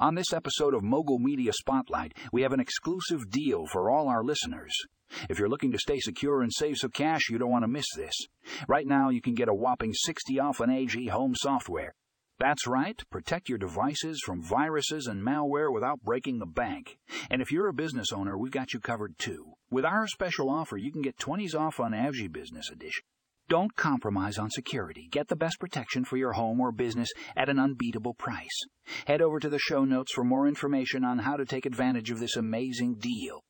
On this episode of Mogul Media Spotlight, we have an exclusive deal for all our listeners. If you're looking to stay secure and save some cash, you don't want to miss this. Right now, you can get a whopping 60 off on AVG home software. That's right, protect your devices from viruses and malware without breaking the bank. And if you're a business owner, we've got you covered too. With our special offer, you can get 20s off on AVG Business Edition. Don't compromise on security. Get the best protection for your home or business at an unbeatable price. Head over to the show notes for more information on how to take advantage of this amazing deal.